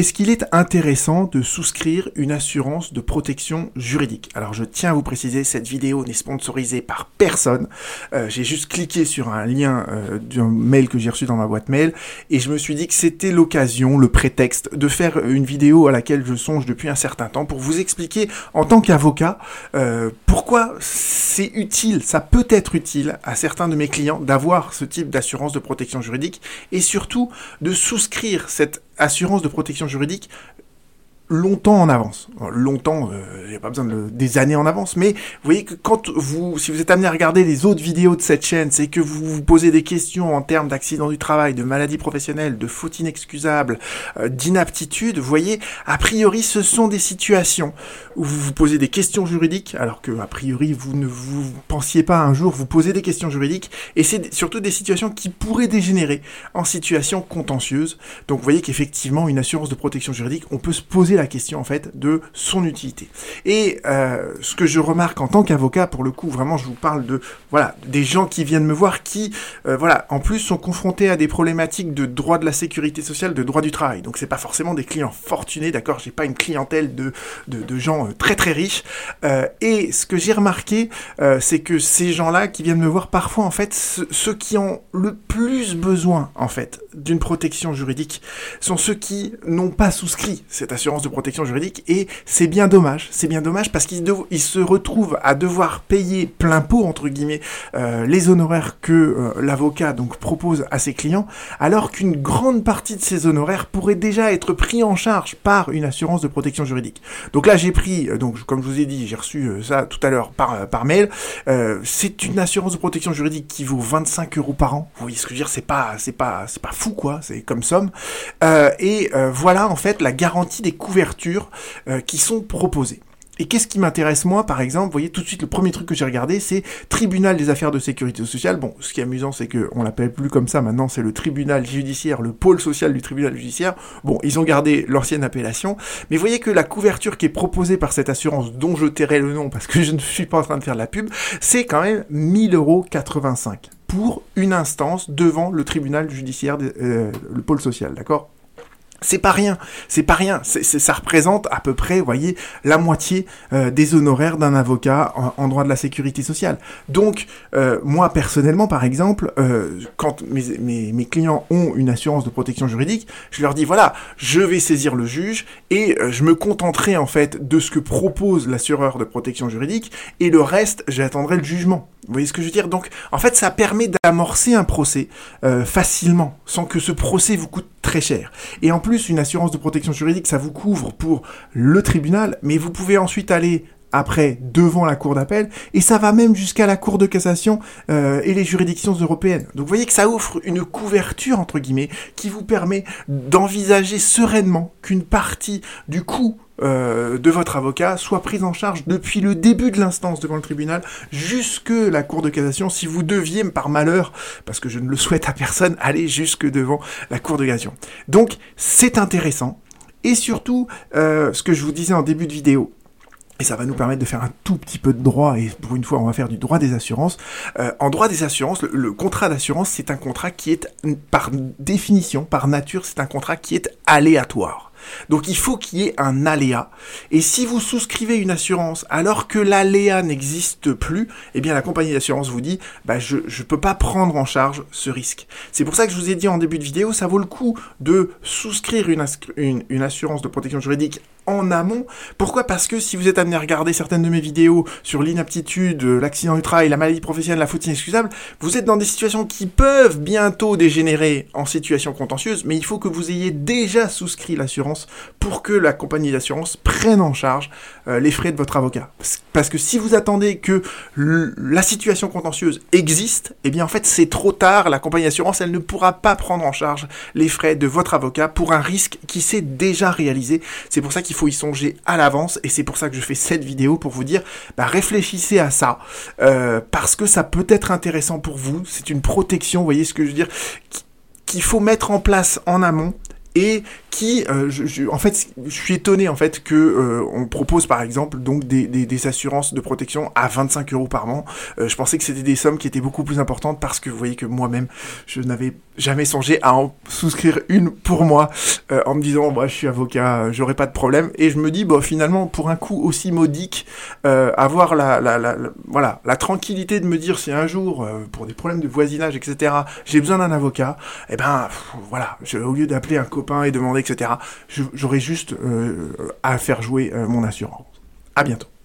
Est-ce qu'il est intéressant de souscrire une assurance de protection juridique? Alors je tiens à vous préciser, cette vidéo n'est sponsorisée par personne. Euh, j'ai juste cliqué sur un lien euh, d'un mail que j'ai reçu dans ma boîte mail et je me suis dit que c'était l'occasion, le prétexte de faire une vidéo à laquelle je songe depuis un certain temps pour vous expliquer en tant qu'avocat euh, pourquoi c'est utile, ça peut être utile à certains de mes clients d'avoir ce type d'assurance de protection juridique et surtout de souscrire cette assurance de protection juridique longtemps en avance. Longtemps, il n'y a pas besoin de des années en avance, mais vous voyez que quand vous, si vous êtes amené à regarder les autres vidéos de cette chaîne, c'est que vous vous posez des questions en termes d'accident du travail, de maladie professionnelle, de faute inexcusable, euh, d'inaptitude, vous voyez, a priori, ce sont des situations où vous vous posez des questions juridiques, alors que a priori vous ne vous pensiez pas un jour vous poser des questions juridiques, et c'est surtout des situations qui pourraient dégénérer en situation contentieuse. Donc vous voyez qu'effectivement, une assurance de protection juridique, on peut se poser la question en fait de son utilité. Et euh, ce que je remarque en tant qu'avocat, pour le coup, vraiment, je vous parle de voilà des gens qui viennent me voir, qui euh, voilà en plus sont confrontés à des problématiques de droit de la sécurité sociale, de droit du travail. Donc c'est pas forcément des clients fortunés, d'accord J'ai pas une clientèle de de, gens euh, très très riches. Et ce que j'ai remarqué, c'est que ces gens-là qui viennent me voir parfois en fait, ceux qui ont le plus besoin en fait d'une protection juridique sont ceux qui n'ont pas souscrit cette assurance de protection juridique et c'est bien dommage, c'est bien dommage parce qu'ils se retrouvent à devoir payer plein pot entre guillemets euh, les honoraires que euh, l'avocat donc propose à ses clients alors qu'une grande partie de ces honoraires pourrait déjà être pris en charge par une assurance de protection juridique. Donc là j'ai pris euh, donc comme je vous ai dit, j'ai reçu ça tout à l'heure par par mail, c'est une assurance de protection juridique qui vaut 25 euros par an. Vous voyez ce que je veux dire, c'est pas c'est pas c'est pas fou quoi, c'est comme somme. et voilà en fait la garantie des couvertures euh, qui sont proposées. Et qu'est-ce qui m'intéresse moi, par exemple Vous voyez, tout de suite, le premier truc que j'ai regardé, c'est Tribunal des affaires de sécurité sociale. Bon, ce qui est amusant, c'est qu'on l'appelle plus comme ça maintenant, c'est le tribunal judiciaire, le pôle social du tribunal judiciaire. Bon, ils ont gardé l'ancienne appellation, mais vous voyez que la couverture qui est proposée par cette assurance, dont je tairai le nom parce que je ne suis pas en train de faire de la pub, c'est quand même 1000 euros 85 pour une instance devant le tribunal judiciaire, euh, le pôle social, d'accord? C'est pas rien, c'est pas rien. Ça représente à peu près, voyez, la moitié euh, des honoraires d'un avocat en, droit de la sécurité sociale. Donc, euh, moi personnellement, par exemple, euh, quand mes, mes, mes, clients ont une assurance de protection juridique, je leur dis voilà, je vais saisir le juge et je me contenterai en fait de ce que propose l'assureur de protection juridique et le reste, j'attendrai le jugement. Vous voyez ce que je veux dire? Donc, en fait, ça permet d'amorcer un procès facilement, sans que ce procès vous coûte très cher. Et en plus, une assurance de protection juridique, ça vous couvre pour le tribunal, mais vous pouvez ensuite aller après devant la cour d'appel et ça va même jusqu'à la cour de cassation euh, et les juridictions européennes. Donc vous voyez que ça offre une couverture entre guillemets qui vous permet d'envisager sereinement qu'une partie du coût euh, de votre avocat soit prise en charge depuis le début de l'instance devant le tribunal jusque la cour de cassation si vous deviez par malheur parce que je ne le souhaite à personne aller jusque devant la cour de cassation. Donc c'est intéressant et surtout euh, ce que je vous disais en début de vidéo et ça va nous permettre de faire un tout petit peu de droit, et pour une fois on va faire du droit des assurances. Euh, en droit des assurances, le, contrat d'assurance, c'est un contrat qui est, par définition, par nature, c'est un contrat qui est aléatoire. Donc il faut qu'il y ait un aléa. Et si vous souscrivez une assurance alors que l'aléa n'existe plus, eh bien la compagnie d'assurance vous dit bah, je ne peux pas prendre en charge ce risque. C'est pour ça que je vous ai dit en début de vidéo, ça vaut le coup de souscrire une, une assurance de protection juridique en amont. Pourquoi? Parce que si vous êtes amené à regarder certaines de mes vidéos sur l'inaptitude, l'accident du travail, la maladie professionnelle, la faute inexcusable, vous êtes dans des situations qui peuvent bientôt dégénérer en situation contentieuse, mais il faut que vous ayez déjà souscrit l'assurance pour que la compagnie d'assurance prenne en charge euh, les frais de votre avocat. Parce que si vous attendez que la situation contentieuse existe, eh bien en fait c'est trop tard, la compagnie d'assurance elle ne pourra pas prendre en charge les frais de votre avocat pour un risque qui s'est déjà réalisé. C'est pour ça qu'il faut y songer à l'avance et c'est pour ça que je fais cette vidéo pour vous dire bah, réfléchissez à ça euh, parce que ça peut être intéressant pour vous. C'est une protection, voyez ce que je veux dire, qu'il faut mettre en place en amont et qui, euh, je, je- en fait, je suis étonné en fait que euh, on propose par exemple donc des, des, des assurances de protection à 25 euros par an. Euh, je pensais que c'était des sommes qui étaient beaucoup plus importantes parce que vous voyez que moi-même, je n'avais jamais songé à en souscrire une pour moi euh, en me disant, moi, je suis avocat, euh, j'aurai pas de problème. Et je me dis, bon, finalement, pour un coût aussi modique, euh, avoir la, la, la, la- voilà, la tranquillité de me dire si un jour, pour des problèmes de voisinage, etc., j'ai besoin d'un avocat, eh ben, voilà, je- au lieu d'appeler un copain et demander, etc., j'aurais juste euh, à faire jouer euh, mon assurance. À bientôt.